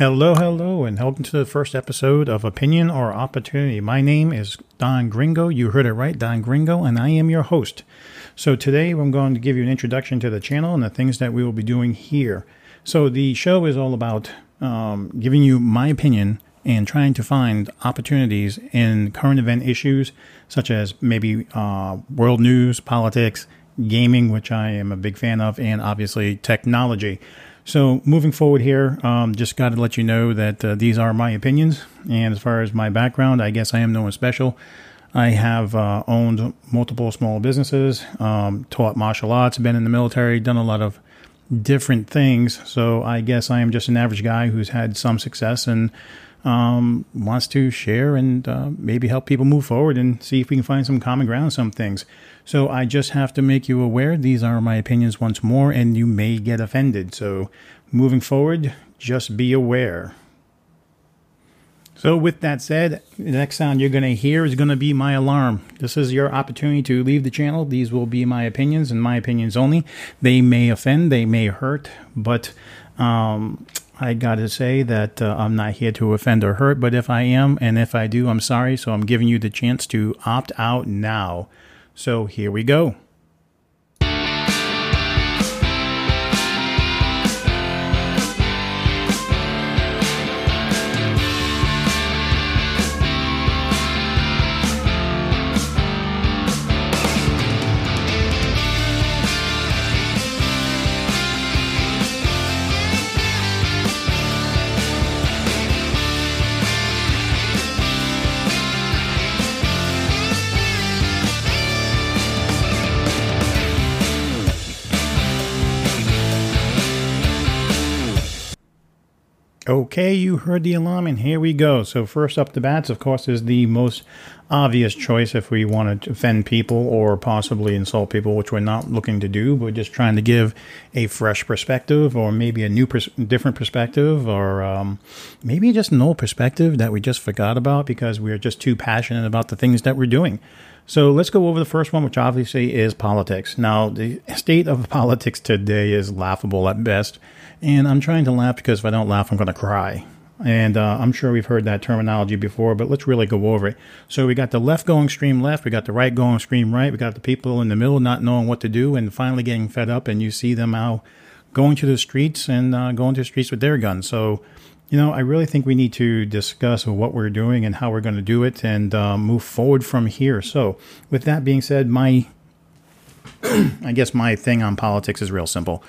Hello, hello, and welcome to the first episode of Opinion or Opportunity. My name is Don Gringo. You heard it right, Don Gringo, and I am your host. So today I'm going to give you an introduction to the channel and the things that we will be doing here. So the show is all about um, giving you my opinion and trying to find opportunities in current event issues such as maybe uh, world news, politics, gaming, which I am a big fan of, and obviously technology. So moving forward here, um, just got to let you know that uh, these are my opinions. And as far as my background, I guess I am no one special. I have uh, owned multiple small businesses, um, taught martial arts, been in the military, done a lot of different things. So I guess I am just an average guy who's had some success and um, wants to share and uh, maybe help people move forward and see if we can find some common ground on some things. So I just have to make you aware these are my opinions once more, and you may get offended. So moving forward, just be aware. So, with that said, the next sound you're going to hear is going to be my alarm. This is your opportunity to leave the channel. These will be my opinions and my opinions only. They may offend, they may hurt, but um, I got to say that uh, I'm not here to offend or hurt, but if I am, and if I do, I'm sorry. So I'm giving you the chance to opt out now. So here we go. Okay, you heard the alarm, and here we go. So, first up the bats, of course, is the most obvious choice if we want to offend people or possibly insult people, which we're not looking to do. We're just trying to give a fresh perspective or maybe a new, pers- different perspective or um, maybe just an old perspective that we just forgot about because we're just too passionate about the things that we're doing. So let's go over the first one, which obviously is politics. Now, the state of politics today is laughable at best. And I'm trying to laugh because if I don't laugh, I'm going to cry. And uh, I'm sure we've heard that terminology before, but let's really go over it. So we got the left going extreme left, we got the right going extreme right, we got the people in the middle not knowing what to do and finally getting fed up, and you see them now going to the streets and uh, going to the streets with their guns. So, you know, I really think we need to discuss what we're doing and how we're going to do it and uh, move forward from here. So, with that being said, my I guess my thing on politics is real simple.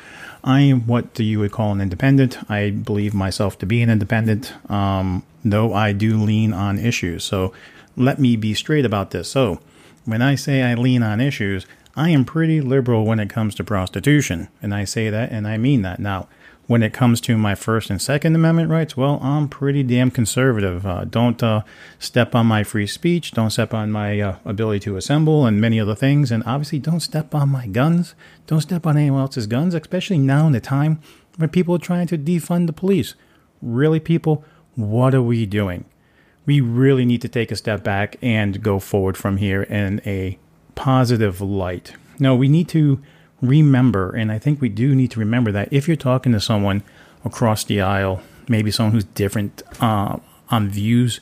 I am what you would call an independent. I believe myself to be an independent, um, though I do lean on issues. So let me be straight about this. So when I say I lean on issues, I am pretty liberal when it comes to prostitution. And I say that and I mean that. Now, when it comes to my First and Second Amendment rights, well, I'm pretty damn conservative. Uh, don't uh, step on my free speech. Don't step on my uh, ability to assemble and many other things. And obviously, don't step on my guns. Don't step on anyone else's guns, especially now in the time when people are trying to defund the police. Really, people, what are we doing? We really need to take a step back and go forward from here in a positive light. No, we need to remember, and I think we do need to remember that if you're talking to someone across the aisle, maybe someone who's different uh, on views,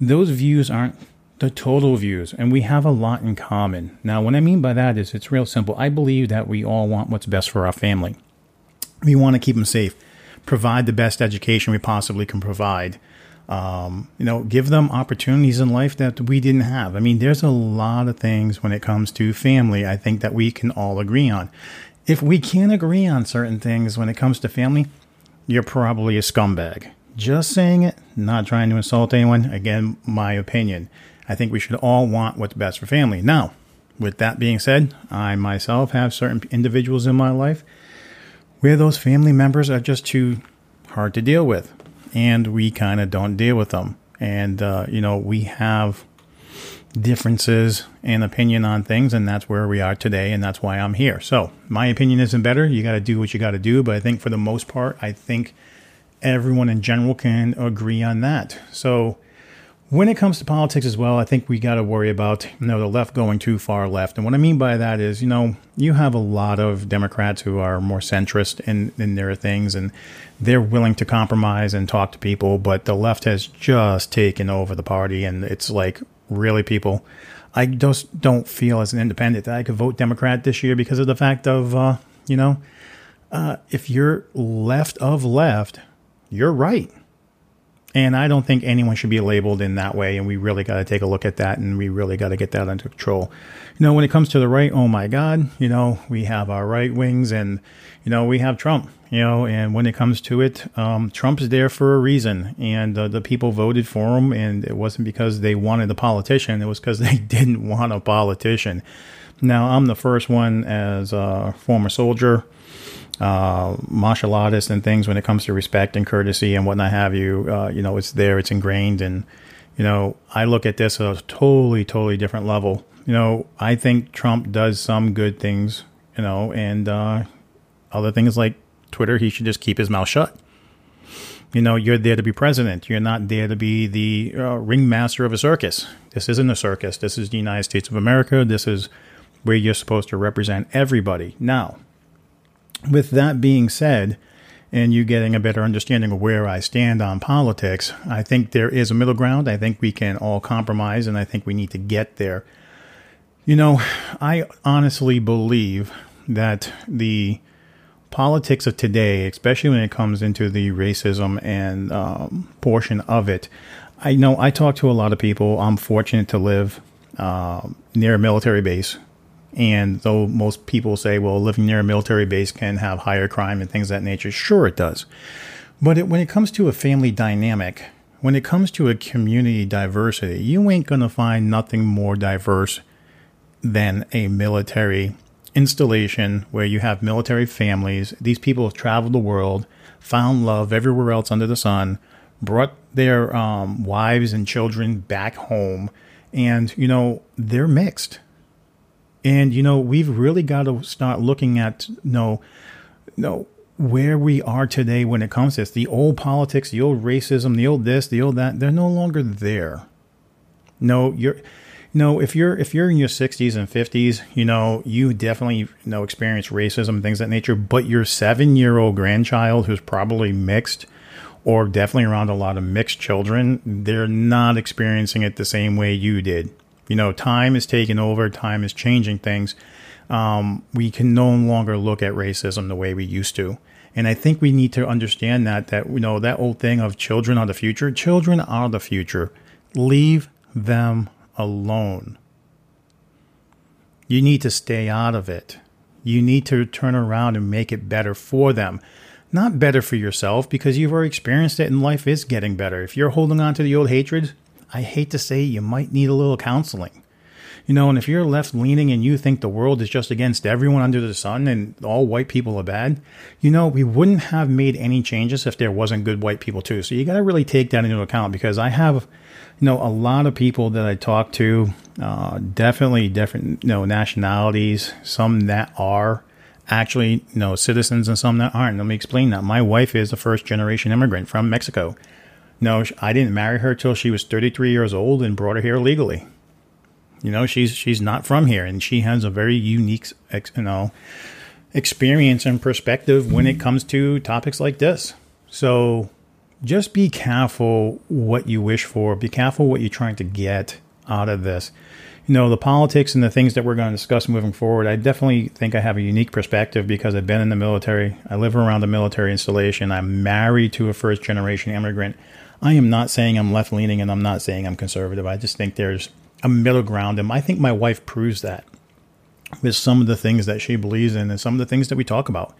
those views aren't the total views, and we have a lot in common. Now, what I mean by that is it's real simple. I believe that we all want what's best for our family. We want to keep them safe, provide the best education we possibly can provide, um, you know, give them opportunities in life that we didn't have. I mean, there's a lot of things when it comes to family, I think that we can all agree on. If we can't agree on certain things when it comes to family, you're probably a scumbag. Just saying it, not trying to insult anyone. Again, my opinion. I think we should all want what's best for family. Now, with that being said, I myself have certain individuals in my life where those family members are just too hard to deal with and we kind of don't deal with them. And, uh, you know, we have differences in opinion on things, and that's where we are today, and that's why I'm here. So, my opinion isn't better. You got to do what you got to do, but I think for the most part, I think everyone in general can agree on that. So, when it comes to politics as well, I think we got to worry about you know the left going too far left. And what I mean by that is, you know, you have a lot of Democrats who are more centrist in in their things, and they're willing to compromise and talk to people. But the left has just taken over the party, and it's like really people. I just don't feel as an independent that I could vote Democrat this year because of the fact of uh, you know, uh, if you're left of left, you're right and I don't think anyone should be labeled in that way. And we really got to take a look at that and we really got to get that under control. You know, when it comes to the right, oh my God, you know, we have our right wings and, you know, we have Trump, you know, and when it comes to it, um, Trump's there for a reason. And uh, the people voted for him. And it wasn't because they wanted a politician, it was because they didn't want a politician. Now, I'm the first one as a former soldier uh, martial artists and things when it comes to respect and courtesy and whatnot have you. Uh, you know, it's there, it's ingrained, and you know, I look at this at a totally, totally different level. You know, I think Trump does some good things, you know, and uh, other things like Twitter, he should just keep his mouth shut. You know, you're there to be president. You're not there to be the uh, ringmaster of a circus. This isn't a circus. This is the United States of America. This is where you're supposed to represent everybody. Now, with that being said, and you getting a better understanding of where I stand on politics, I think there is a middle ground. I think we can all compromise, and I think we need to get there. You know, I honestly believe that the politics of today, especially when it comes into the racism and um, portion of it, I know I talk to a lot of people. I'm fortunate to live uh, near a military base and though most people say, well, living near a military base can have higher crime and things of that nature, sure it does. But it, when it comes to a family dynamic, when it comes to a community diversity, you ain't going to find nothing more diverse than a military installation where you have military families. These people have traveled the world, found love everywhere else under the sun, brought their um, wives and children back home, and, you know, they're mixed and you know, we've really got to start looking at you you know where we are today when it comes to this. The old politics, the old racism, the old this, the old that, they're no longer there. No, you're no, if you're if you're in your 60s and 50s, you know, you definitely you know experience racism, things that nature, but your 7-year-old grandchild who's probably mixed or definitely around a lot of mixed children, they're not experiencing it the same way you did. You know, time is taking over, time is changing things. Um, we can no longer look at racism the way we used to. And I think we need to understand that, that, you know, that old thing of children are the future. Children are the future. Leave them alone. You need to stay out of it. You need to turn around and make it better for them. Not better for yourself because you've already experienced it and life is getting better. If you're holding on to the old hatred, I hate to say you might need a little counseling. You know, and if you're left leaning and you think the world is just against everyone under the sun and all white people are bad, you know, we wouldn't have made any changes if there wasn't good white people too. So you got to really take that into account because I have, you know, a lot of people that I talk to, uh, definitely different, you know, nationalities, some that are actually, you know, citizens and some that aren't. Let me explain that. My wife is a first generation immigrant from Mexico. No, I didn't marry her till she was 33 years old and brought her here legally. You know, she's she's not from here, and she has a very unique, you know, experience and perspective when it comes to topics like this. So, just be careful what you wish for. Be careful what you're trying to get out of this. You know, the politics and the things that we're going to discuss moving forward. I definitely think I have a unique perspective because I've been in the military. I live around a military installation. I'm married to a first generation immigrant. I am not saying I'm left leaning and I'm not saying I'm conservative. I just think there's a middle ground. And I think my wife proves that with some of the things that she believes in and some of the things that we talk about.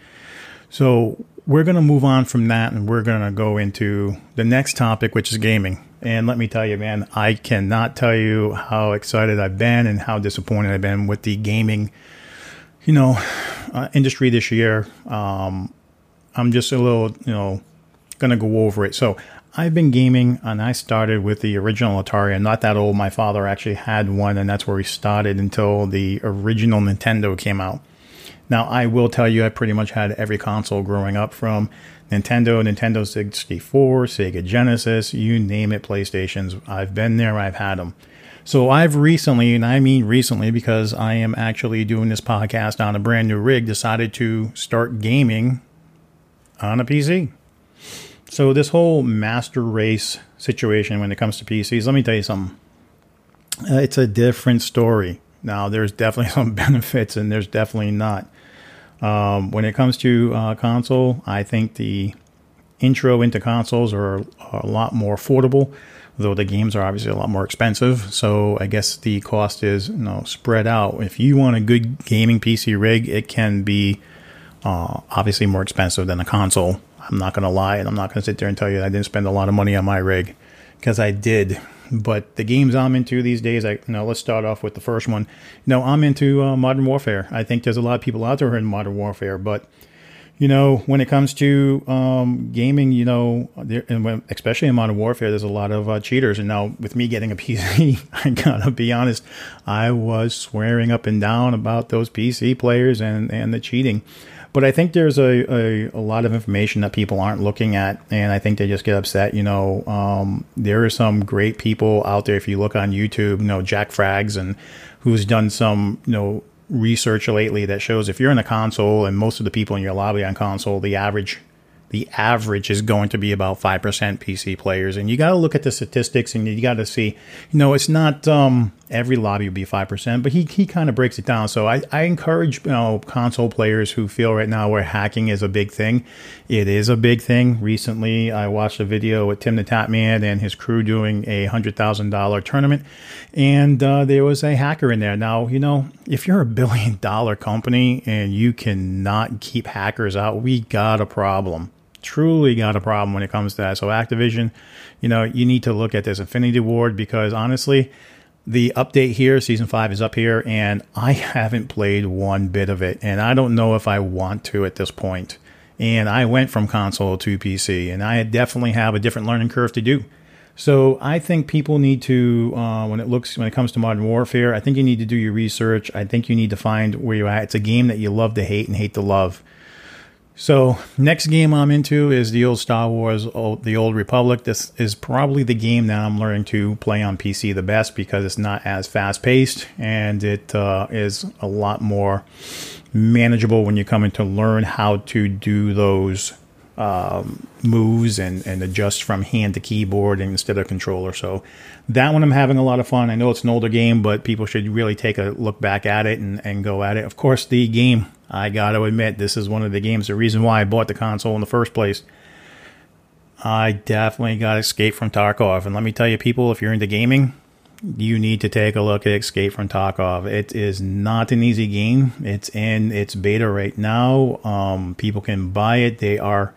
So we're going to move on from that and we're going to go into the next topic, which is gaming. And let me tell you, man, I cannot tell you how excited I've been and how disappointed I've been with the gaming, you know, uh, industry this year. Um, I'm just a little, you know, going to go over it. So I've been gaming and I started with the original Atari. I'm not that old. My father actually had one, and that's where we started until the original Nintendo came out. Now, I will tell you, I pretty much had every console growing up from Nintendo, Nintendo 64, Sega Genesis, you name it, PlayStations. I've been there, I've had them. So I've recently, and I mean recently because I am actually doing this podcast on a brand new rig, decided to start gaming on a PC. So this whole master race situation when it comes to PCs, let me tell you something. Uh, it's a different story. Now, there's definitely some benefits, and there's definitely not. Um, when it comes to uh, console, I think the intro into consoles are a lot more affordable though the games are obviously a lot more expensive. So I guess the cost is you know spread out. If you want a good gaming PC rig, it can be uh, obviously more expensive than a console. I'm not going to lie, and I'm not going to sit there and tell you I didn't spend a lot of money on my rig because I did. But the games I'm into these days, I you know, let's start off with the first one. You know, I'm into uh, Modern Warfare. I think there's a lot of people out there in Modern Warfare, but you know, when it comes to um, gaming, you know, there, and when, especially in Modern Warfare, there's a lot of uh, cheaters. And now, with me getting a PC, I gotta be honest, I was swearing up and down about those PC players and, and the cheating. But I think there's a, a, a lot of information that people aren't looking at, and I think they just get upset. You know, um, there are some great people out there. If you look on YouTube, you know, Jack Frags and who's done some, you know, research lately that shows if you're in a console and most of the people in your lobby on console, the average the average is going to be about 5% PC players. And you got to look at the statistics and you got to see, you know, it's not um, every lobby would be 5%, but he, he kind of breaks it down. So I, I encourage, you know, console players who feel right now where hacking is a big thing. It is a big thing. Recently, I watched a video with Tim the Tatman and his crew doing a $100,000 tournament, and uh, there was a hacker in there. Now, you know, if you're a billion dollar company and you cannot keep hackers out, we got a problem truly got a problem when it comes to that. So Activision, you know, you need to look at this Infinity Ward because honestly, the update here, season five is up here, and I haven't played one bit of it, and I don't know if I want to at this point. And I went from console to PC, and I definitely have a different learning curve to do. So I think people need to, uh, when it looks when it comes to Modern Warfare, I think you need to do your research. I think you need to find where you're at. It's a game that you love to hate and hate to love. So next game I'm into is the old Star Wars, old, the Old Republic. This is probably the game that I'm learning to play on PC the best because it's not as fast paced and it uh, is a lot more manageable when you're coming to learn how to do those um, moves and, and adjust from hand to keyboard instead of controller. So that one I'm having a lot of fun. I know it's an older game, but people should really take a look back at it and, and go at it. Of course, the game I got to admit, this is one of the games, the reason why I bought the console in the first place. I definitely got Escape from Tarkov. And let me tell you, people, if you're into gaming, you need to take a look at Escape from Tarkov. It is not an easy game. It's in its beta right now. Um, people can buy it. They are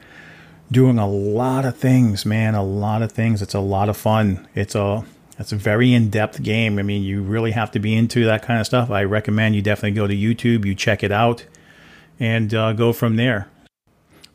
doing a lot of things, man. A lot of things. It's a lot of fun. It's a it's a very in-depth game. I mean, you really have to be into that kind of stuff. I recommend you definitely go to YouTube, you check it out and uh, go from there.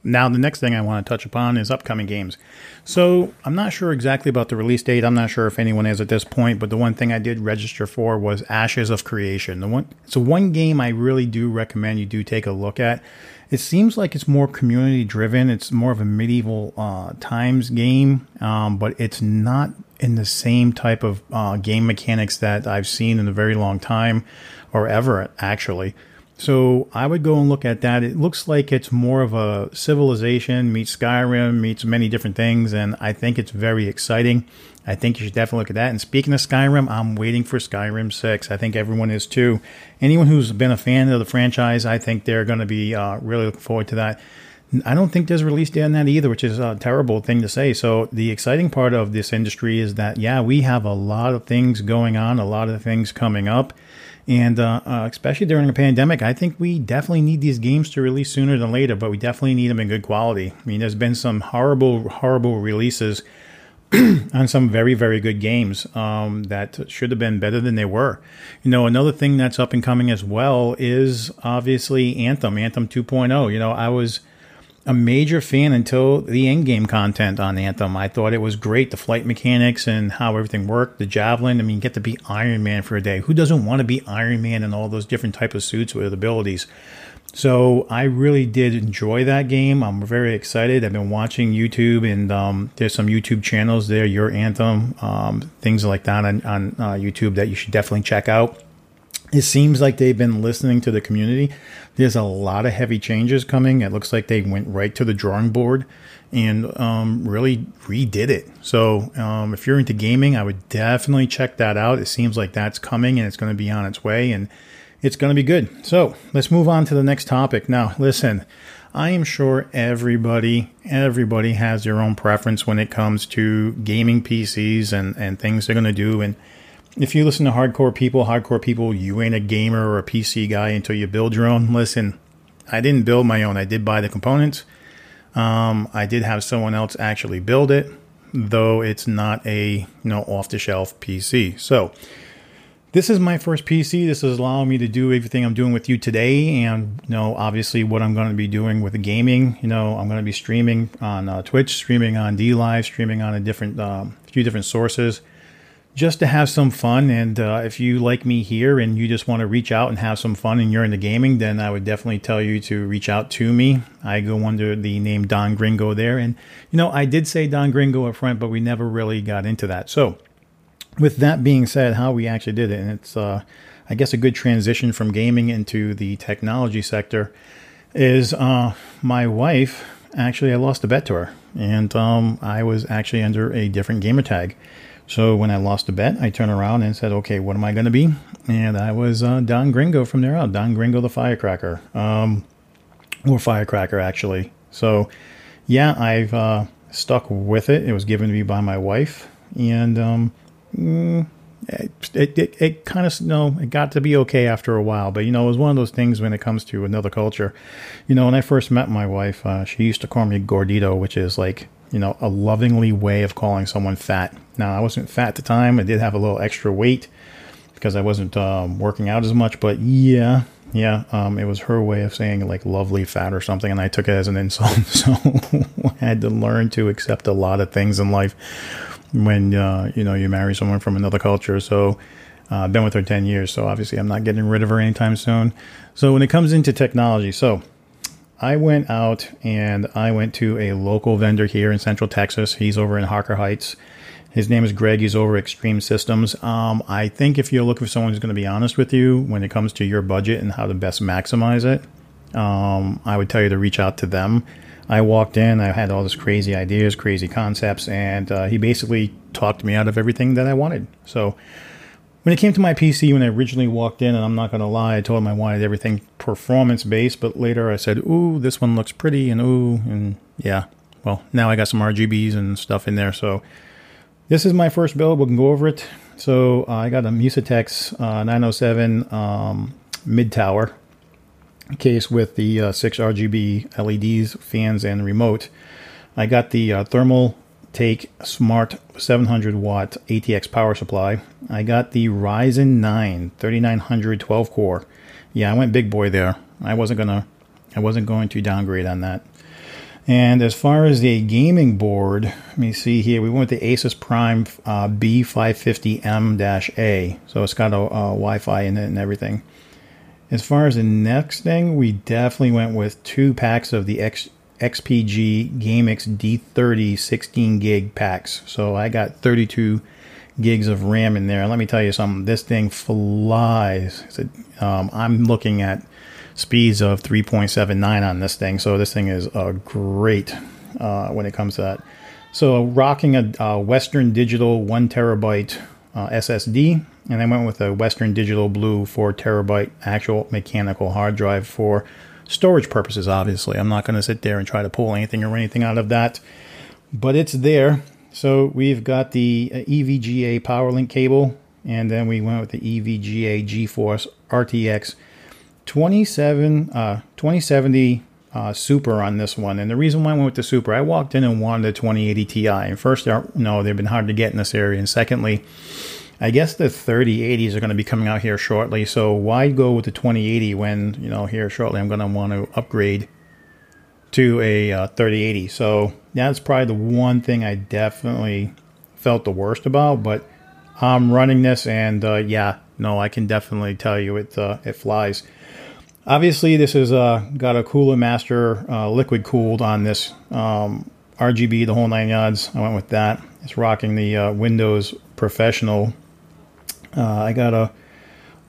Now, the next thing I want to touch upon is upcoming games. So, I'm not sure exactly about the release date. I'm not sure if anyone is at this point, but the one thing I did register for was Ashes of Creation. The one, it's so one game I really do recommend you do take a look at. It seems like it's more community driven. It's more of a medieval uh, times game, um, but it's not in the same type of uh, game mechanics that I've seen in a very long time, or ever actually. So I would go and look at that. It looks like it's more of a civilization meets Skyrim meets many different things, and I think it's very exciting. I think you should definitely look at that. And speaking of Skyrim, I'm waiting for Skyrim 6. I think everyone is too. Anyone who's been a fan of the franchise, I think they're going to be uh, really looking forward to that. I don't think there's a release date on that either, which is a terrible thing to say. So the exciting part of this industry is that yeah, we have a lot of things going on, a lot of things coming up, and uh, uh, especially during a pandemic, I think we definitely need these games to release sooner than later. But we definitely need them in good quality. I mean, there's been some horrible, horrible releases on some very, very good games um, that should have been better than they were. You know, another thing that's up and coming as well is obviously Anthem, Anthem 2.0. You know, I was a major fan until the end game content on Anthem. I thought it was great, the flight mechanics and how everything worked, the javelin. I mean, get to be Iron Man for a day. Who doesn't want to be Iron Man in all those different type of suits with abilities? So I really did enjoy that game. I'm very excited. I've been watching YouTube, and um, there's some YouTube channels there, Your Anthem, um, things like that on, on uh, YouTube that you should definitely check out. It seems like they've been listening to the community. There's a lot of heavy changes coming. It looks like they went right to the drawing board and um, really redid it. So um, if you're into gaming, I would definitely check that out. It seems like that's coming and it's going to be on its way. And it's going to be good. So let's move on to the next topic. Now, listen, I am sure everybody, everybody has their own preference when it comes to gaming PCs and, and things they're going to do. And if you listen to hardcore people, hardcore people, you ain't a gamer or a PC guy until you build your own. Listen, I didn't build my own. I did buy the components. Um, I did have someone else actually build it, though it's not a you know off the shelf PC. So this is my first PC. This is allowing me to do everything I'm doing with you today, and you know, obviously, what I'm going to be doing with the gaming. You know, I'm going to be streaming on uh, Twitch, streaming on DLive, streaming on a different, um, few different sources, just to have some fun. And uh, if you like me here and you just want to reach out and have some fun, and you're into gaming, then I would definitely tell you to reach out to me. I go under the name Don Gringo there, and you know, I did say Don Gringo up front, but we never really got into that. So with that being said, how we actually did it, and it's, uh, I guess, a good transition from gaming into the technology sector, is uh, my wife actually, I lost a bet to her, and um, I was actually under a different gamer tag. So when I lost a bet, I turned around and said, okay, what am I going to be? And I was uh, Don Gringo from there out, Don Gringo the Firecracker, um, or Firecracker, actually. So, yeah, I've uh, stuck with it. It was given to me by my wife, and um, mm, it, it, it kind of you know it got to be okay after a while but you know it was one of those things when it comes to another culture you know when i first met my wife uh, she used to call me gordito which is like you know a lovingly way of calling someone fat now i wasn't fat at the time i did have a little extra weight because i wasn't um, working out as much but yeah yeah um, it was her way of saying like lovely fat or something and i took it as an insult so i had to learn to accept a lot of things in life when uh, you know you marry someone from another culture. So uh, I've been with her ten years, so obviously I'm not getting rid of her anytime soon. So when it comes into technology, so I went out and I went to a local vendor here in Central Texas. He's over in Harker Heights. His name is Greg. He's over Extreme Systems. Um, I think if you're looking for someone who's going to be honest with you when it comes to your budget and how to best maximize it, um, I would tell you to reach out to them. I walked in, I had all this crazy ideas, crazy concepts, and uh, he basically talked me out of everything that I wanted. So when it came to my PC, when I originally walked in, and I'm not going to lie, I told him I wanted everything performance based, but later I said, ooh, this one looks pretty, and ooh, and yeah. Well, now I got some RGBs and stuff in there. So this is my first build. We can go over it. So uh, I got a Musetex uh, 907 um, mid tower case with the uh, six RGB LEDs, fans, and remote. I got the uh, Thermal Take Smart 700 watt ATX power supply. I got the Ryzen 9 3900 12 core. Yeah, I went big boy there. I wasn't gonna, I wasn't going to downgrade on that. And as far as the gaming board, let me see here. We went with the Asus Prime uh, B550M-A. So it's got a, a Wi-Fi in it and everything. As far as the next thing, we definitely went with two packs of the X, XPG Gammix D30 16 gig packs. So I got 32 gigs of RAM in there. Let me tell you something. This thing flies. Um, I'm looking at speeds of 3.79 on this thing. So this thing is uh, great uh, when it comes to that. So rocking a, a Western Digital one terabyte uh, SSD and I went with a Western Digital Blue 4 terabyte actual mechanical hard drive for storage purposes, obviously. I'm not going to sit there and try to pull anything or anything out of that, but it's there. So we've got the uh, EVGA PowerLink cable, and then we went with the EVGA GeForce RTX 27, uh, 2070 uh, Super on this one. And the reason why I went with the Super, I walked in and wanted a 2080 Ti. And first, no, they've been hard to get in this area. And secondly, I guess the 3080s are going to be coming out here shortly. So why go with the 2080 when, you know, here shortly I'm going to want to upgrade to a uh, 3080. So that's probably the one thing I definitely felt the worst about. But I'm running this and uh, yeah, no, I can definitely tell you it, uh, it flies. Obviously, this has uh, got a Cooler Master uh, liquid cooled on this um, RGB, the whole nine yards. I went with that. It's rocking the uh, Windows Professional. Uh, I got a.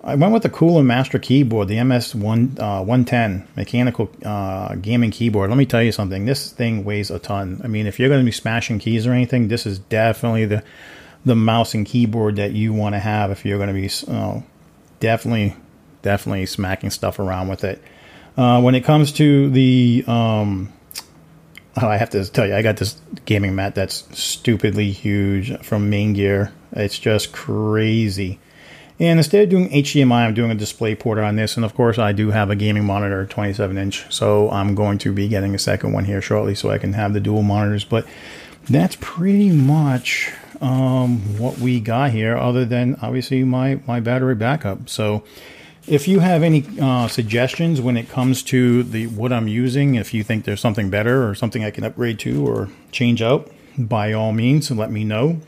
I went with the Cooler Master keyboard, the MS one uh, 110 mechanical uh, gaming keyboard. Let me tell you something. This thing weighs a ton. I mean, if you're going to be smashing keys or anything, this is definitely the the mouse and keyboard that you want to have if you're going to be definitely definitely smacking stuff around with it. Uh, when it comes to the, um, I have to tell you, I got this gaming mat that's stupidly huge from Maingear. It's just crazy. And instead of doing HDMI, I'm doing a display port on this. And of course, I do have a gaming monitor, 27 inch. So I'm going to be getting a second one here shortly so I can have the dual monitors. But that's pretty much um, what we got here, other than obviously my, my battery backup. So if you have any uh, suggestions when it comes to the what I'm using, if you think there's something better or something I can upgrade to or change out, by all means, let me know.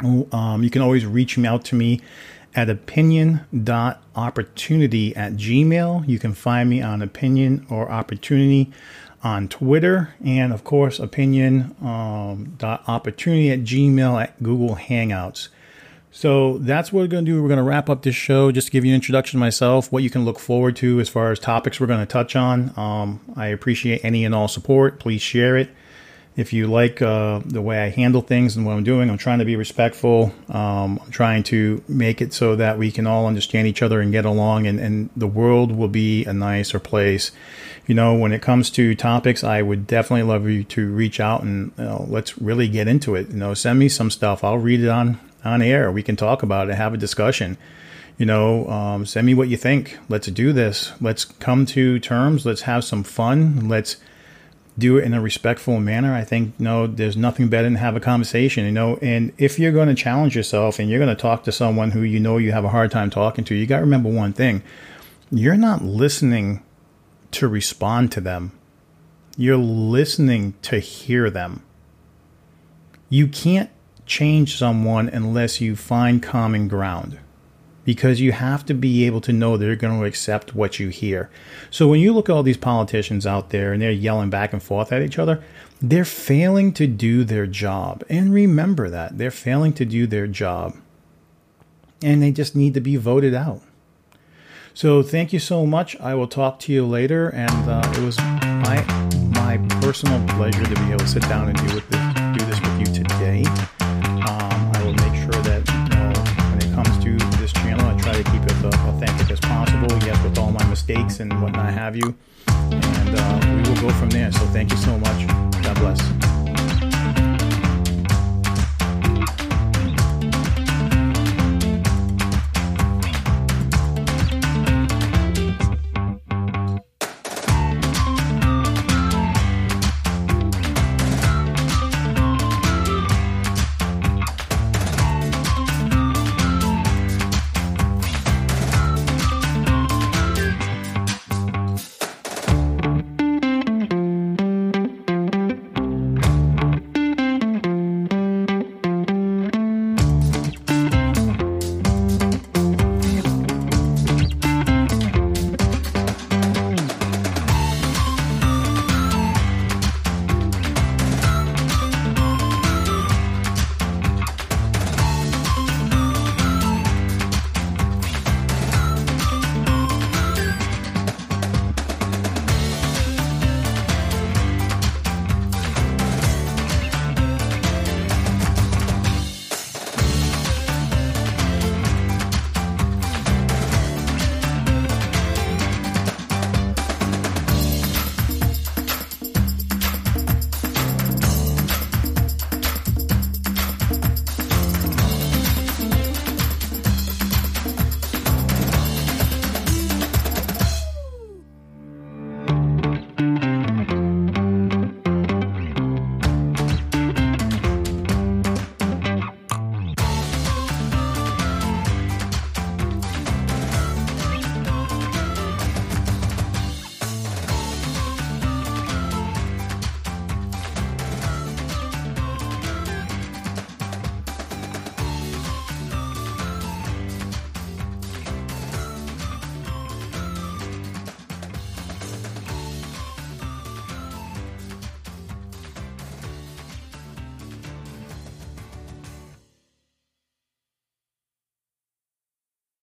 Um, you can always reach out to me at opinion.opportunity at gmail. You can find me on opinion or opportunity on Twitter, and of course, opinion um, opportunity at gmail at Google Hangouts. So that's what we're going to do. We're going to wrap up this show, just to give you an introduction to myself, what you can look forward to as far as topics we're going to touch on. Um, I appreciate any and all support. Please share it. If you like uh, the way I handle things and what I'm doing, I'm trying to be respectful. Um, I'm trying to make it so that we can all understand each other and get along, and, and the world will be a nicer place. You know, when it comes to topics, I would definitely love you to reach out and you know, let's really get into it. You know, send me some stuff. I'll read it on on air. We can talk about it, have a discussion. You know, um, send me what you think. Let's do this. Let's come to terms. Let's have some fun. Let's do it in a respectful manner. I think know there's nothing better than have a conversation. You know, and if you're going to challenge yourself and you're going to talk to someone who you know you have a hard time talking to, you got to remember one thing: you're not listening to respond to them. You're listening to hear them. You can't change someone unless you find common ground because you have to be able to know they're going to accept what you hear. So when you look at all these politicians out there and they're yelling back and forth at each other, they're failing to do their job. And remember that they're failing to do their job. And they just need to be voted out. So thank you so much. I will talk to you later. And uh, it was my my personal pleasure to be able to sit down and do, with this, you.